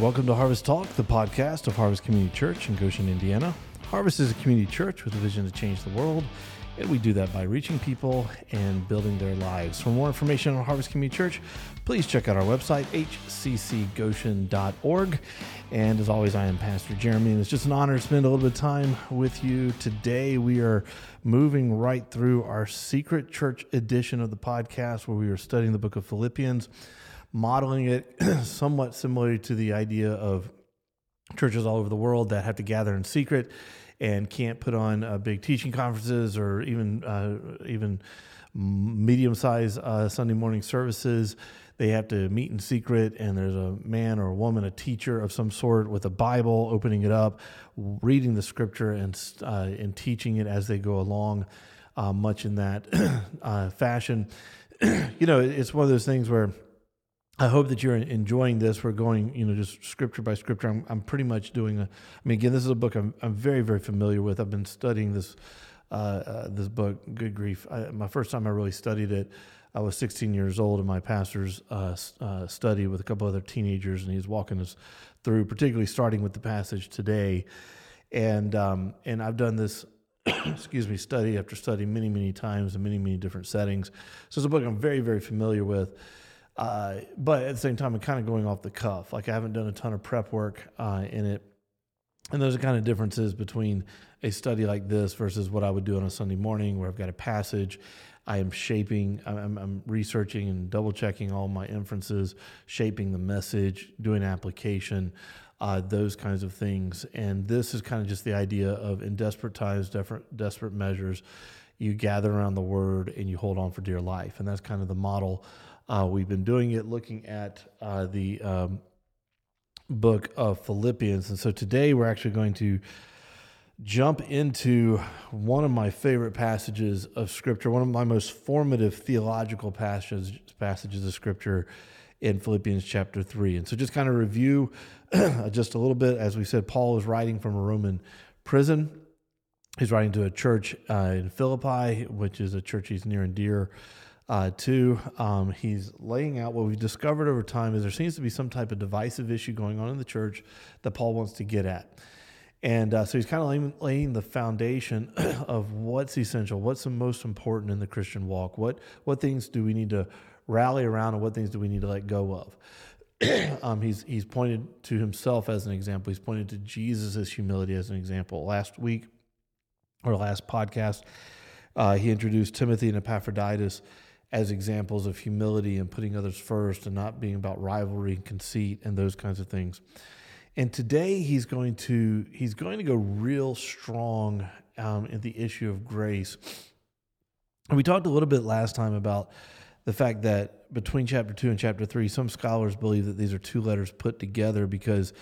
Welcome to Harvest Talk, the podcast of Harvest Community Church in Goshen, Indiana. Harvest is a community church with a vision to change the world, and we do that by reaching people and building their lives. For more information on Harvest Community Church, please check out our website, hccgoshen.org. And as always, I am Pastor Jeremy, and it's just an honor to spend a little bit of time with you today. We are moving right through our secret church edition of the podcast where we are studying the book of Philippians modeling it somewhat similar to the idea of churches all over the world that have to gather in secret and can't put on uh, big teaching conferences or even uh, even medium sized uh, Sunday morning services. They have to meet in secret, and there's a man or a woman, a teacher of some sort, with a Bible, opening it up, reading the scripture, and uh, and teaching it as they go along, uh, much in that uh, fashion. you know, it's one of those things where I hope that you're enjoying this. We're going, you know, just scripture by scripture. I'm, I'm pretty much doing a. I mean, again, this is a book I'm, I'm very, very familiar with. I've been studying this, uh, uh, this book. Good grief! I, my first time I really studied it, I was 16 years old in my pastor's uh, uh, study with a couple other teenagers, and he's walking us through, particularly starting with the passage today, and um, and I've done this. excuse me, study after study many, many times in many, many different settings. So it's a book I'm very, very familiar with. Uh, but at the same time, I'm kind of going off the cuff. Like I haven't done a ton of prep work uh, in it. And those are kind of differences between a study like this versus what I would do on a Sunday morning where I've got a passage. I am shaping, I'm, I'm researching and double checking all my inferences, shaping the message, doing application, uh, those kinds of things. And this is kind of just the idea of in desperate times, desperate, desperate measures, you gather around the word and you hold on for dear life. And that's kind of the model uh, we've been doing it looking at uh, the um, book of Philippians. And so today we're actually going to jump into one of my favorite passages of Scripture, one of my most formative theological passages, passages of Scripture in Philippians chapter 3. And so just kind of review just a little bit. As we said, Paul is writing from a Roman prison. He's writing to a church uh, in Philippi, which is a church he's near and dear uh, to, um, he's laying out what we've discovered over time is there seems to be some type of divisive issue going on in the church that Paul wants to get at. And uh, so he's kind of laying, laying the foundation of what's essential, what's the most important in the Christian walk, what what things do we need to rally around, and what things do we need to let go of. um, he's he's pointed to himself as an example. He's pointed to Jesus' humility as an example. Last week, or last podcast, uh, he introduced Timothy and Epaphroditus as examples of humility and putting others first and not being about rivalry and conceit and those kinds of things. And today he's going to he's going to go real strong um, in the issue of grace. And we talked a little bit last time about the fact that between chapter two and chapter three, some scholars believe that these are two letters put together because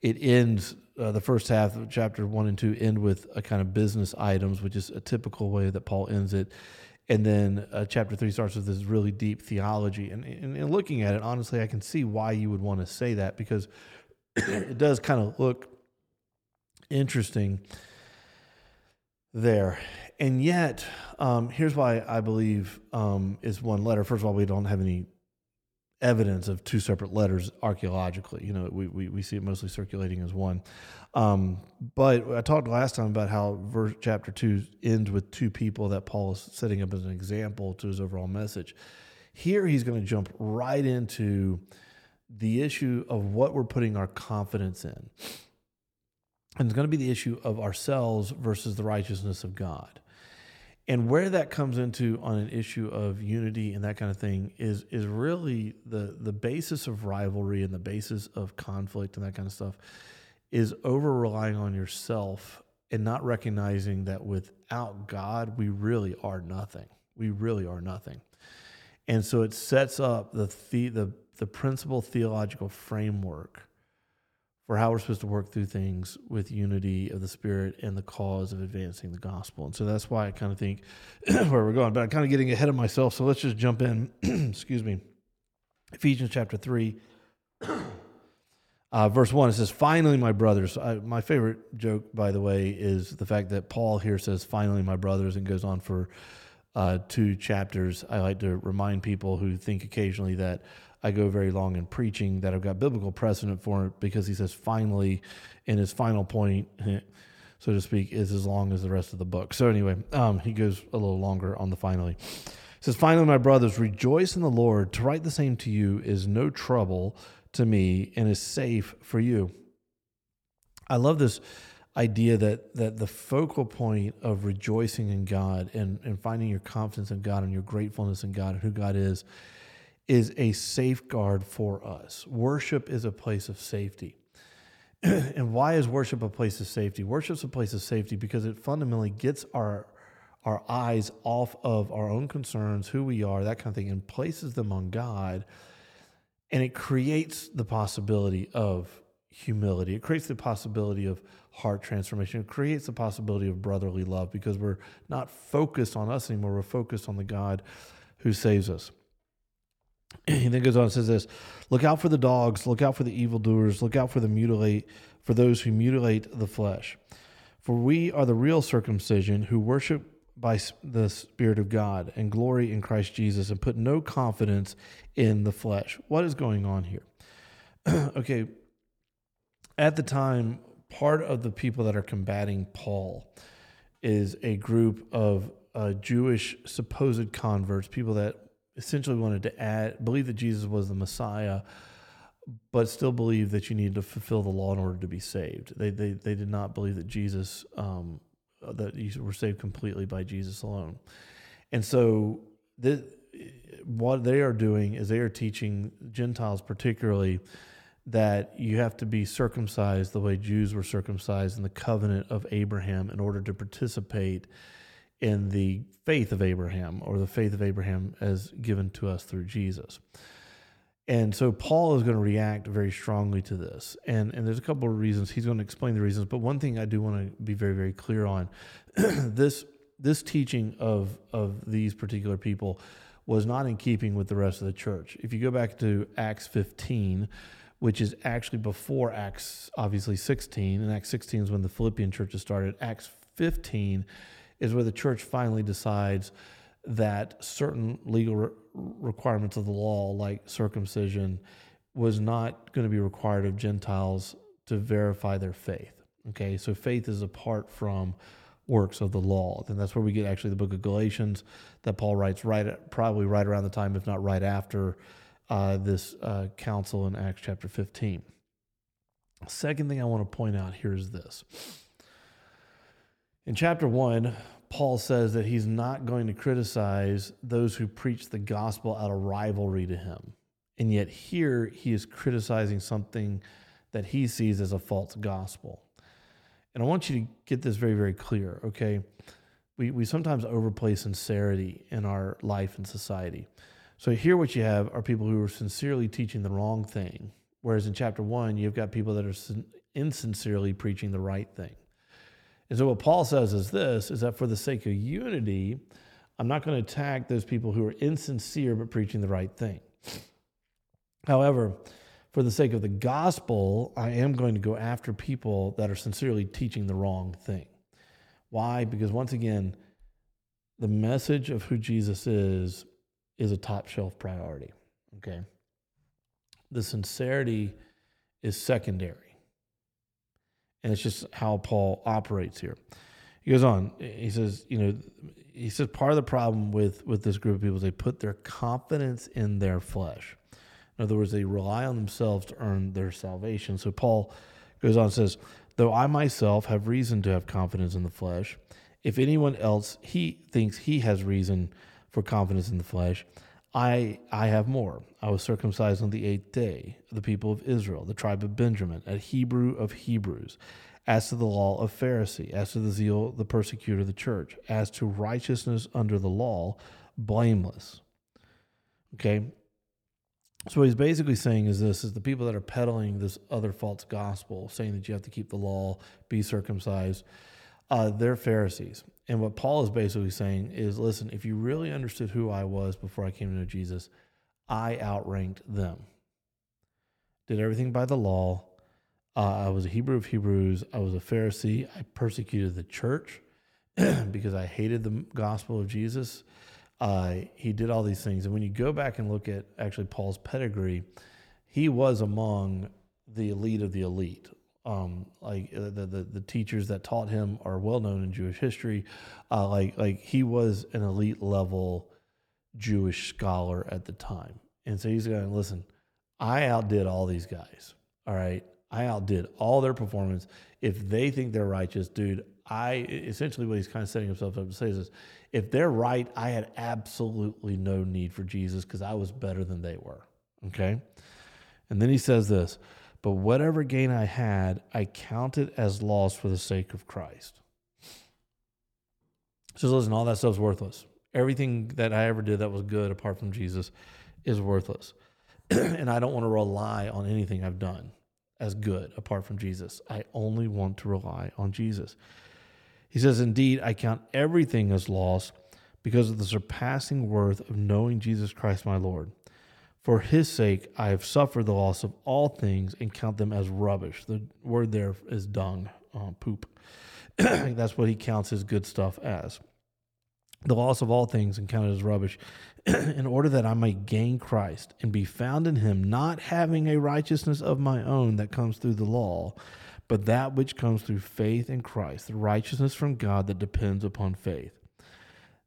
it ends uh, the first half of chapter one and two end with a kind of business items, which is a typical way that Paul ends it and then uh, chapter three starts with this really deep theology. And, and, and, looking at it, honestly, I can see why you would want to say that because it does kind of look interesting there. And yet, um, here's why I believe um, is one letter. First of all, we don't have any evidence of two separate letters archaeologically. You know, we, we, we see it mostly circulating as one. Um, but I talked last time about how verse chapter two ends with two people that Paul is setting up as an example to his overall message. Here he's going to jump right into the issue of what we're putting our confidence in. And it's going to be the issue of ourselves versus the righteousness of God. And where that comes into on an issue of unity and that kind of thing is is really the the basis of rivalry and the basis of conflict and that kind of stuff is over relying on yourself and not recognizing that without God we really are nothing. We really are nothing. And so it sets up the the the, the principal theological framework for how we're supposed to work through things with unity of the spirit and the cause of advancing the gospel. And so that's why I kind of think where we're going. But I'm kind of getting ahead of myself. So let's just jump in. Excuse me. Ephesians chapter 3. Uh, verse 1, it says, Finally, my brothers. I, my favorite joke, by the way, is the fact that Paul here says, Finally, my brothers, and goes on for uh, two chapters. I like to remind people who think occasionally that I go very long in preaching that I've got biblical precedent for it because he says finally, in his final point, so to speak, is as long as the rest of the book. So anyway, um, he goes a little longer on the finally. He says, finally, my brothers, rejoice in the Lord. To write the same to you is no trouble to me and is safe for you. I love this idea that that the focal point of rejoicing in God and, and finding your confidence in God and your gratefulness in God and who God is is a safeguard for us. Worship is a place of safety. and why is worship a place of safety? Worship's a place of safety because it fundamentally gets our our eyes off of our own concerns, who we are, that kind of thing, and places them on God. And it creates the possibility of humility. It creates the possibility of heart transformation. It creates the possibility of brotherly love because we're not focused on us anymore. We're focused on the God who saves us. He then goes on and says this Look out for the dogs, look out for the evildoers, look out for the mutilate, for those who mutilate the flesh. For we are the real circumcision who worship by the Spirit of God and glory in Christ Jesus and put no confidence in the flesh. What is going on here? okay, at the time, part of the people that are combating Paul is a group of uh, Jewish supposed converts, people that essentially wanted to add, believe that Jesus was the Messiah, but still believe that you needed to fulfill the law in order to be saved. They they they did not believe that Jesus um, that you were saved completely by Jesus alone, and so what they are doing is they are teaching Gentiles particularly that you have to be circumcised the way Jews were circumcised in the covenant of Abraham in order to participate in the faith of Abraham or the faith of Abraham as given to us through Jesus. And so Paul is going to react very strongly to this. And, and there's a couple of reasons. He's going to explain the reasons. But one thing I do want to be very, very clear on this, this teaching of, of these particular people was not in keeping with the rest of the church. If you go back to Acts 15, which is actually before Acts, obviously 16. And Acts 16 is when the Philippian churches started. Acts 15 is where the church finally decides that certain legal re- requirements of the law, like circumcision, was not going to be required of Gentiles to verify their faith. Okay, so faith is apart from works of the law. And that's where we get actually the book of Galatians that Paul writes right probably right around the time, if not right after uh, this uh, council in Acts chapter 15. Second thing I want to point out here is this. In chapter 1, Paul says that he's not going to criticize those who preach the gospel out of rivalry to him. And yet, here he is criticizing something that he sees as a false gospel. And I want you to get this very, very clear, okay? We, we sometimes overplay sincerity in our life and society. So here, what you have are people who are sincerely teaching the wrong thing, whereas in chapter one, you've got people that are insincerely preaching the right thing. And so what Paul says is this: is that for the sake of unity, I'm not going to attack those people who are insincere but preaching the right thing. However, for the sake of the gospel, I am going to go after people that are sincerely teaching the wrong thing. Why? Because once again, the message of who Jesus is is a top shelf priority. Okay. The sincerity is secondary. And it's just how Paul operates here. He goes on, he says, you know, he says part of the problem with, with this group of people is they put their confidence in their flesh. In other words, they rely on themselves to earn their salvation. So Paul goes on and says, Though I myself have reason to have confidence in the flesh, if anyone else he thinks he has reason for confidence in the flesh. I, I have more. I was circumcised on the eighth day, the people of Israel, the tribe of Benjamin, a Hebrew of Hebrews, as to the law of Pharisee, as to the zeal, the persecutor of the church, as to righteousness under the law, blameless. Okay? So what he's basically saying is this is the people that are peddling this other false gospel, saying that you have to keep the law, be circumcised, uh, they're Pharisees. And what Paul is basically saying is listen, if you really understood who I was before I came to know Jesus, I outranked them. Did everything by the law. Uh, I was a Hebrew of Hebrews. I was a Pharisee. I persecuted the church. because I hated the gospel of Jesus. Uh, he did all these things. And when you go back and look at actually Paul's pedigree, he was among the elite of the elite. Um, like uh, the, the, the teachers that taught him are well known in Jewish history. Uh, like like he was an elite level Jewish scholar at the time, and so he's going, listen, I outdid all these guys. All right, I outdid all their performance. If they think they're righteous, dude, I essentially what he's kind of setting himself up to say is this, if they're right, I had absolutely no need for Jesus because I was better than they were. Okay. And then he says this, but whatever gain I had, I counted as loss for the sake of Christ. So listen, all that stuff's worthless. Everything that I ever did that was good apart from Jesus is worthless. and I don't want to rely on anything I've done as good apart from Jesus. I only want to rely on Jesus. He says, Indeed, I count everything as loss because of the surpassing worth of knowing Jesus Christ my Lord. For his sake, I have suffered the loss of all things and count them as rubbish. The word there is dung, uh, poop. That's what he counts his good stuff as. The loss of all things and count it as rubbish in order that I may gain Christ and be found in him, not having a righteousness of my own that comes through the law, but that which comes through faith in Christ, the righteousness from God that depends upon faith,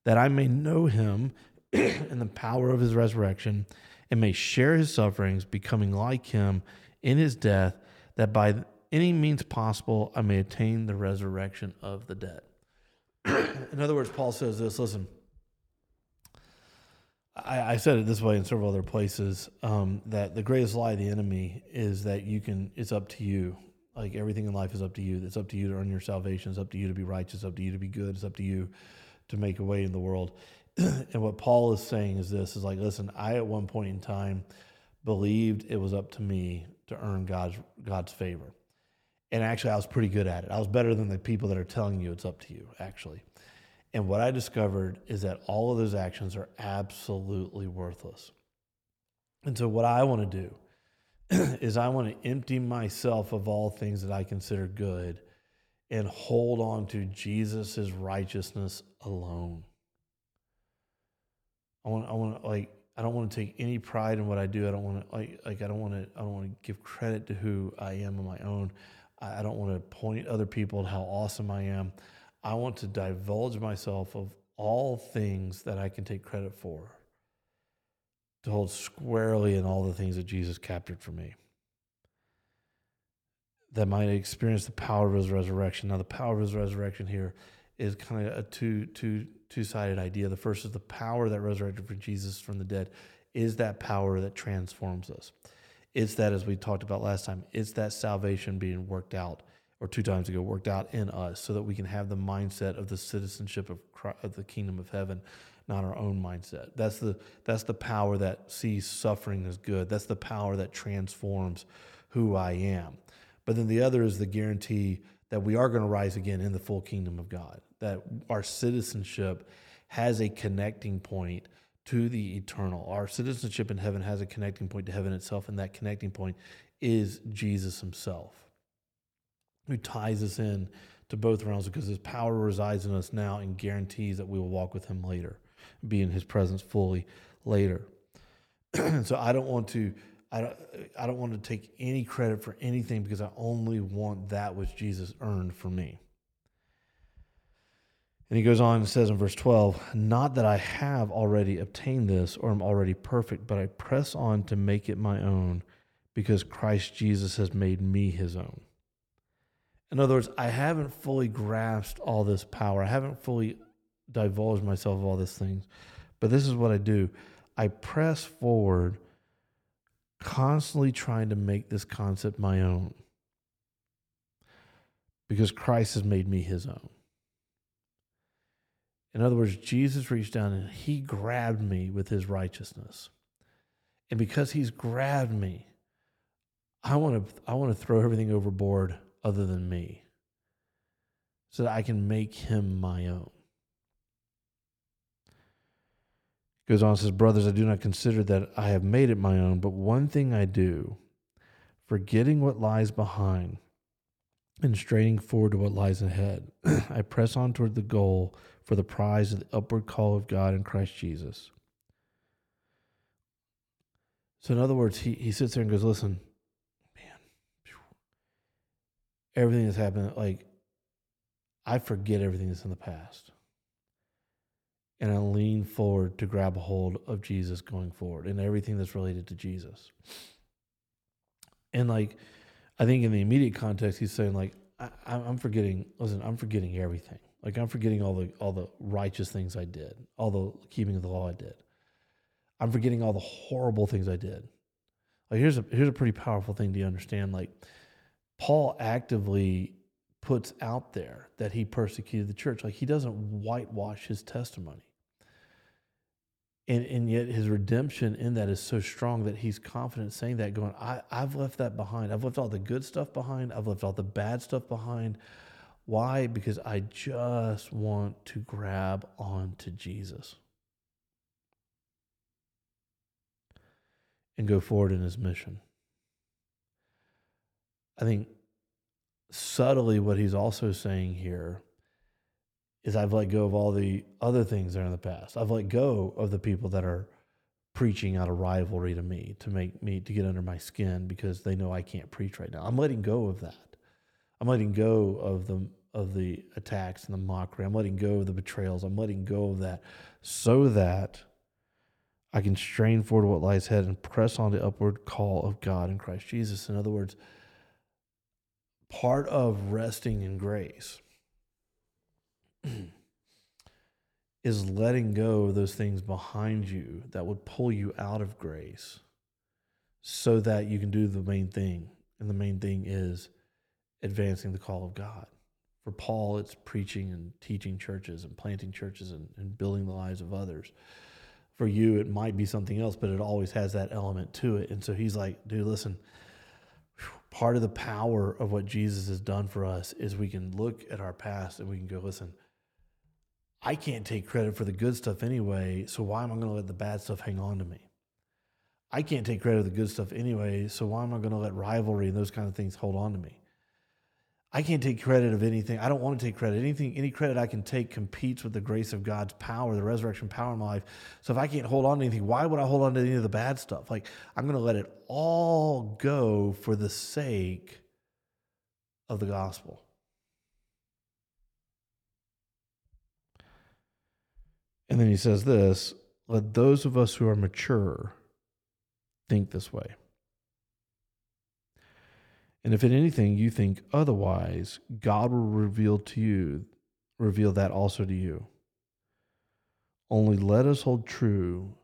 that I may know him in the power of his resurrection and may share his sufferings, becoming like him in his death, that by any means possible I may attain the resurrection of the dead. in other words, Paul says this listen, I, I, said it this way in several other places um, that the greatest lie of the enemy is that you can, it's up to you. Like everything in life is up to you. It's up to you to earn your salvation. It's up to you to be righteous. It's up to you to be good. It's up to you to make a way in the world. and what Paul is saying is this is like, listen, I at one point in time believed it was up to me to earn God's God's favor. And actually I was pretty good at it. I was better than the people that are telling you it's up to you, actually. And what I discovered is that all of those actions are absolutely worthless. And so, what I want to do is, I want to empty myself of all things that I consider good and hold on to Jesus' righteousness alone. I want, I want to, like, I don't want to take any pride in what I do. I don't want to, like, like I don't want to, I don't want to give credit to who I am on my own. I don't want to point other people to how awesome I am. I want to divulge myself of all things that I can take credit for, to hold squarely in all the things that Jesus captured for me. That might experience the power of his resurrection. Now, the power of his resurrection here is kind of a two, two, two-sided idea. The first is the power that resurrected for Jesus from the dead is that power that transforms us. It's that, as we talked about last time, it's that salvation being worked out or two times ago worked out in us so that we can have the mindset of the citizenship of, Christ, of the kingdom of heaven not our own mindset that's the that's the power that sees suffering as good that's the power that transforms who i am but then the other is the guarantee that we are going to rise again in the full kingdom of god that our citizenship has a connecting point to the eternal our citizenship in heaven has a connecting point to heaven itself and that connecting point is jesus himself who ties us in to both realms because his power resides in us now and guarantees that we will walk with him later, be in his presence fully later. so I don't want to I don't, I don't want to take any credit for anything because I only want that which Jesus earned for me. And he goes on and says in verse 12, Not that I have already obtained this or am already perfect, but I press on to make it my own because Christ Jesus has made me his own. In other words, I haven't fully grasped all this power. I haven't fully divulged myself of all these things. But this is what I do I press forward, constantly trying to make this concept my own because Christ has made me his own. In other words, Jesus reached down and he grabbed me with his righteousness. And because he's grabbed me, I want to I want to throw everything overboard other than me so that I can make him my own. Goes on says, Brothers, I do not consider that I have made it my own, but one thing I do, forgetting what lies behind and straining forward to what lies ahead. I press on toward the goal for the prize of the upward call of God in Christ Jesus. So, in other words, he, he sits there and goes, Listen, man, everything that's happened, like, I forget everything that's in the past. And I lean forward to grab a hold of Jesus going forward and everything that's related to Jesus. And, like, I think in the immediate context, he's saying, like, I, I'm forgetting, listen, I'm forgetting everything. Like, I'm forgetting all the, all the righteous things I did, all the keeping of the law I did. I'm forgetting all the horrible things I did. Like here's a here's a pretty powerful thing to understand. Like Paul actively puts out there that he persecuted the church. Like he doesn't whitewash his testimony. And, and yet his redemption in that is so strong that he's confident saying that, going, I, I've left that behind. I've left all the good stuff behind. I've left all the bad stuff behind. Why? Because I just want to grab on to Jesus. and go forward in his mission. I think subtly what he's also saying here is I've let go of all the other things that are in the past. I've let go of the people that are preaching out of rivalry to me to make me to get under my skin because they know I can't preach right now. I'm letting go of that. I'm letting go of the of the attacks and the mockery. I'm letting go of the betrayals. I'm letting go of that so that I can strain forward what lies ahead and press on the upward call of God in Christ Jesus. In other words, part of resting in grace is letting go of those things behind you that would pull you out of grace so that you can do the main thing. And the main thing is advancing the call of God. For Paul, it's preaching and teaching churches and planting churches and, and building the lives of others for you it might be something else but it always has that element to it and so he's like dude listen part of the power of what jesus has done for us is we can look at our past and we can go listen i can't take credit for the good stuff anyway so why am i going to let the bad stuff hang on to me? I can't take credit for the good stuff anyway so why am i going to let rivalry and those kind of things hold on to me I can't take credit of anything. I don't want to take credit. Anything, any credit I can take competes with the grace of God's power, the resurrection power in my life. So if I can't hold on to anything, why would I hold on to any of the bad stuff? Like I'm going to let it all go for the sake of the gospel. And then he says this let those of us who are mature think this way. And if in anything you think otherwise, God will reveal to you, reveal that also to you. Only let us hold true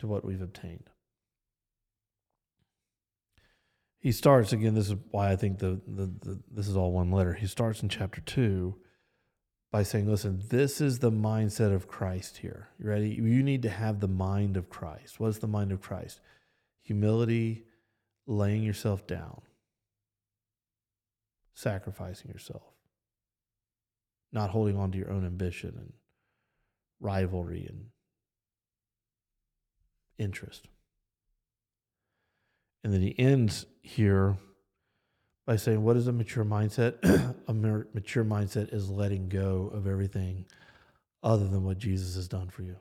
to what we've obtained. He starts again. This is why I think the, the, the this is all one letter. He starts in chapter two by saying, "Listen, this is the mindset of Christ here. You ready? You need to have the mind of Christ. What is the mind of Christ? Humility, laying yourself down, sacrificing yourself, not holding on to your own ambition and rivalry and interest. And then he ends here by saying, What is a mature mindset? a mature mindset is letting go of everything other than what Jesus has done for you.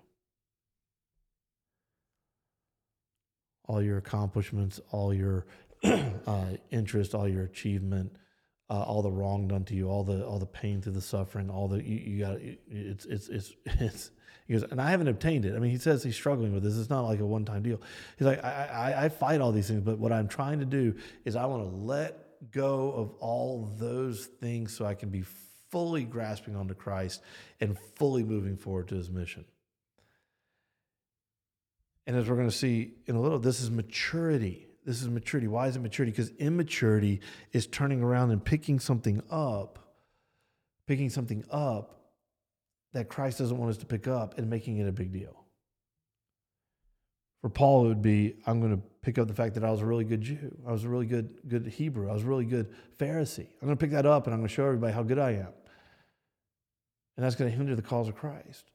All your accomplishments, all your uh, interest, all your achievement, uh, all the wrong done to you, all the all the pain through the suffering, all the you, you got it's it's it's it's he goes, and I haven't obtained it. I mean, he says he's struggling with this. It's not like a one time deal. He's like, I, I, I fight all these things, but what I'm trying to do is I want to let go of all those things so I can be fully grasping onto Christ and fully moving forward to his mission. And as we're going to see in a little, this is maturity. This is maturity. Why is it maturity? Because immaturity is turning around and picking something up, picking something up that Christ doesn't want us to pick up and making it a big deal. For Paul, it would be I'm going to pick up the fact that I was a really good Jew. I was a really good, good Hebrew. I was a really good Pharisee. I'm going to pick that up and I'm going to show everybody how good I am. And that's going to hinder the cause of Christ.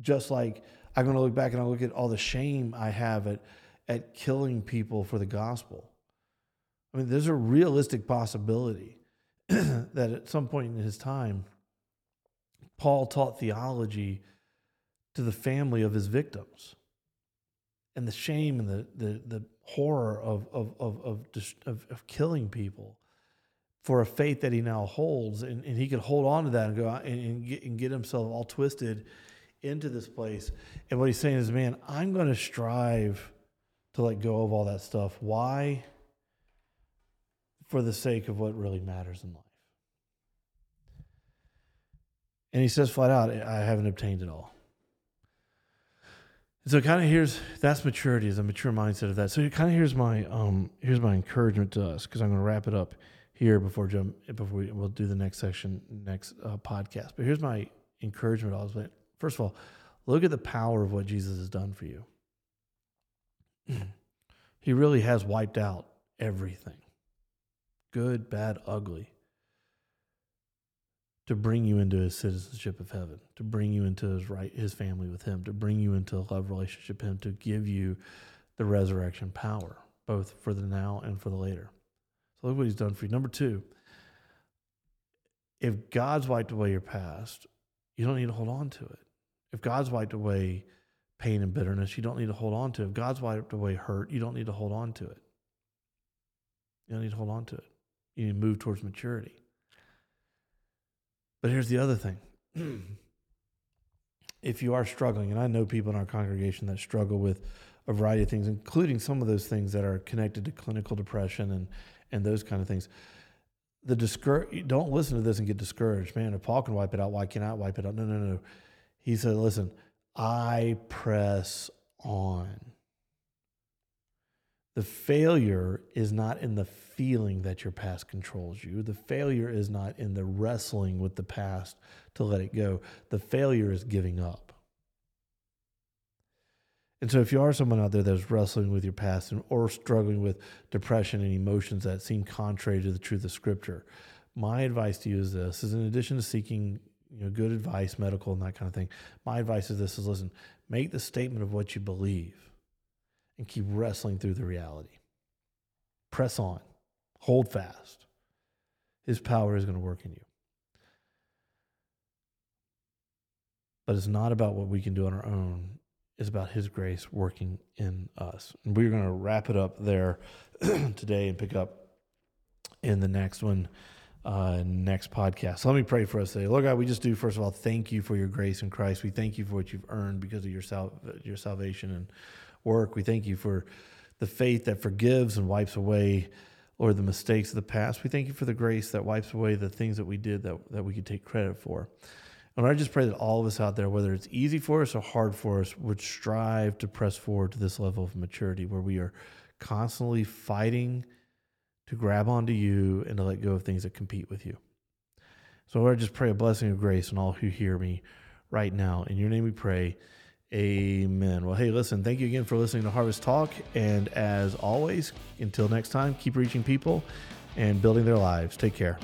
Just like I'm going to look back and I'll look at all the shame I have at, at killing people for the gospel. I mean, there's a realistic possibility that at some point in his time, Paul taught theology to the family of his victims. And the shame and the, the, the horror of, of, of, of, of, killing people for a faith that he now holds. And, and he could hold on to that and go out and, and, get, and get himself all twisted into this place. And what he's saying is, man, I'm going to strive to let go of all that stuff. Why? For the sake of what really matters in life. And he says flat out, I haven't obtained it all. so kind of here's that's maturity is a mature mindset of that. So kind of here's my um here's my encouragement to us because I'm going to wrap it up here before jump before we, we'll do the next section next uh, podcast. But here's my encouragement. I was first of all, look at the power of what Jesus has done for you. he really has wiped out everything, good, bad, ugly to bring you into his citizenship of heaven, to bring you into his right his family with him, to bring you into a love relationship with him, to give you the resurrection power, both for the now and for the later. So look what he's done for you. Number two, if God's wiped away your past, you don't need to hold on to it. If God's wiped away pain and bitterness, you don't need to hold on to it. If God's wiped away hurt, you don't need to hold on to it. You don't need to hold on to it. You need to move towards maturity. But here's the other thing. if you are struggling, and I know people in our congregation that struggle with a variety of things, including some of those things that are connected to clinical depression and, and those kind of things. The discour- don't listen to this and get discouraged. Man, if Paul can wipe it out, why can't I wipe it out? No, no, no. He said, listen, I press on. The failure is not in the feeling that your past controls you. The failure is not in the wrestling with the past to let it go. The failure is giving up. And so, if you are someone out there that's wrestling with your past and, or struggling with depression and emotions that seem contrary to the truth of Scripture, my advice to you is this: is in addition to seeking you know good advice, medical and that kind of thing, my advice is this: is listen, make the statement of what you believe and keep wrestling through the reality. Press on, hold fast. His power is going to work in you. But it's not about what we can do on our own, it's about His grace working in us. And we're going to wrap it up there today and pick up in the next one. Uh, next podcast. So let me pray for us today. Lord God, we just do first of all thank you for your grace in Christ. We thank you for what you've earned because of your sal- your salvation and work. We thank you for the faith that forgives and wipes away, or the mistakes of the past. We thank you for the grace that wipes away the things that we did that, that we could take credit for. And I just pray that all of us out there, whether it's easy for us or hard for us, would strive to press forward to this level of maturity where we are constantly fighting to grab onto you and to let go of things that compete with you. So Lord, I just pray a blessing of grace on all who hear me right now. In your name we pray. Amen. Well, hey, listen, thank you again for listening to Harvest Talk. And as always, until next time, keep reaching people and building their lives. Take care.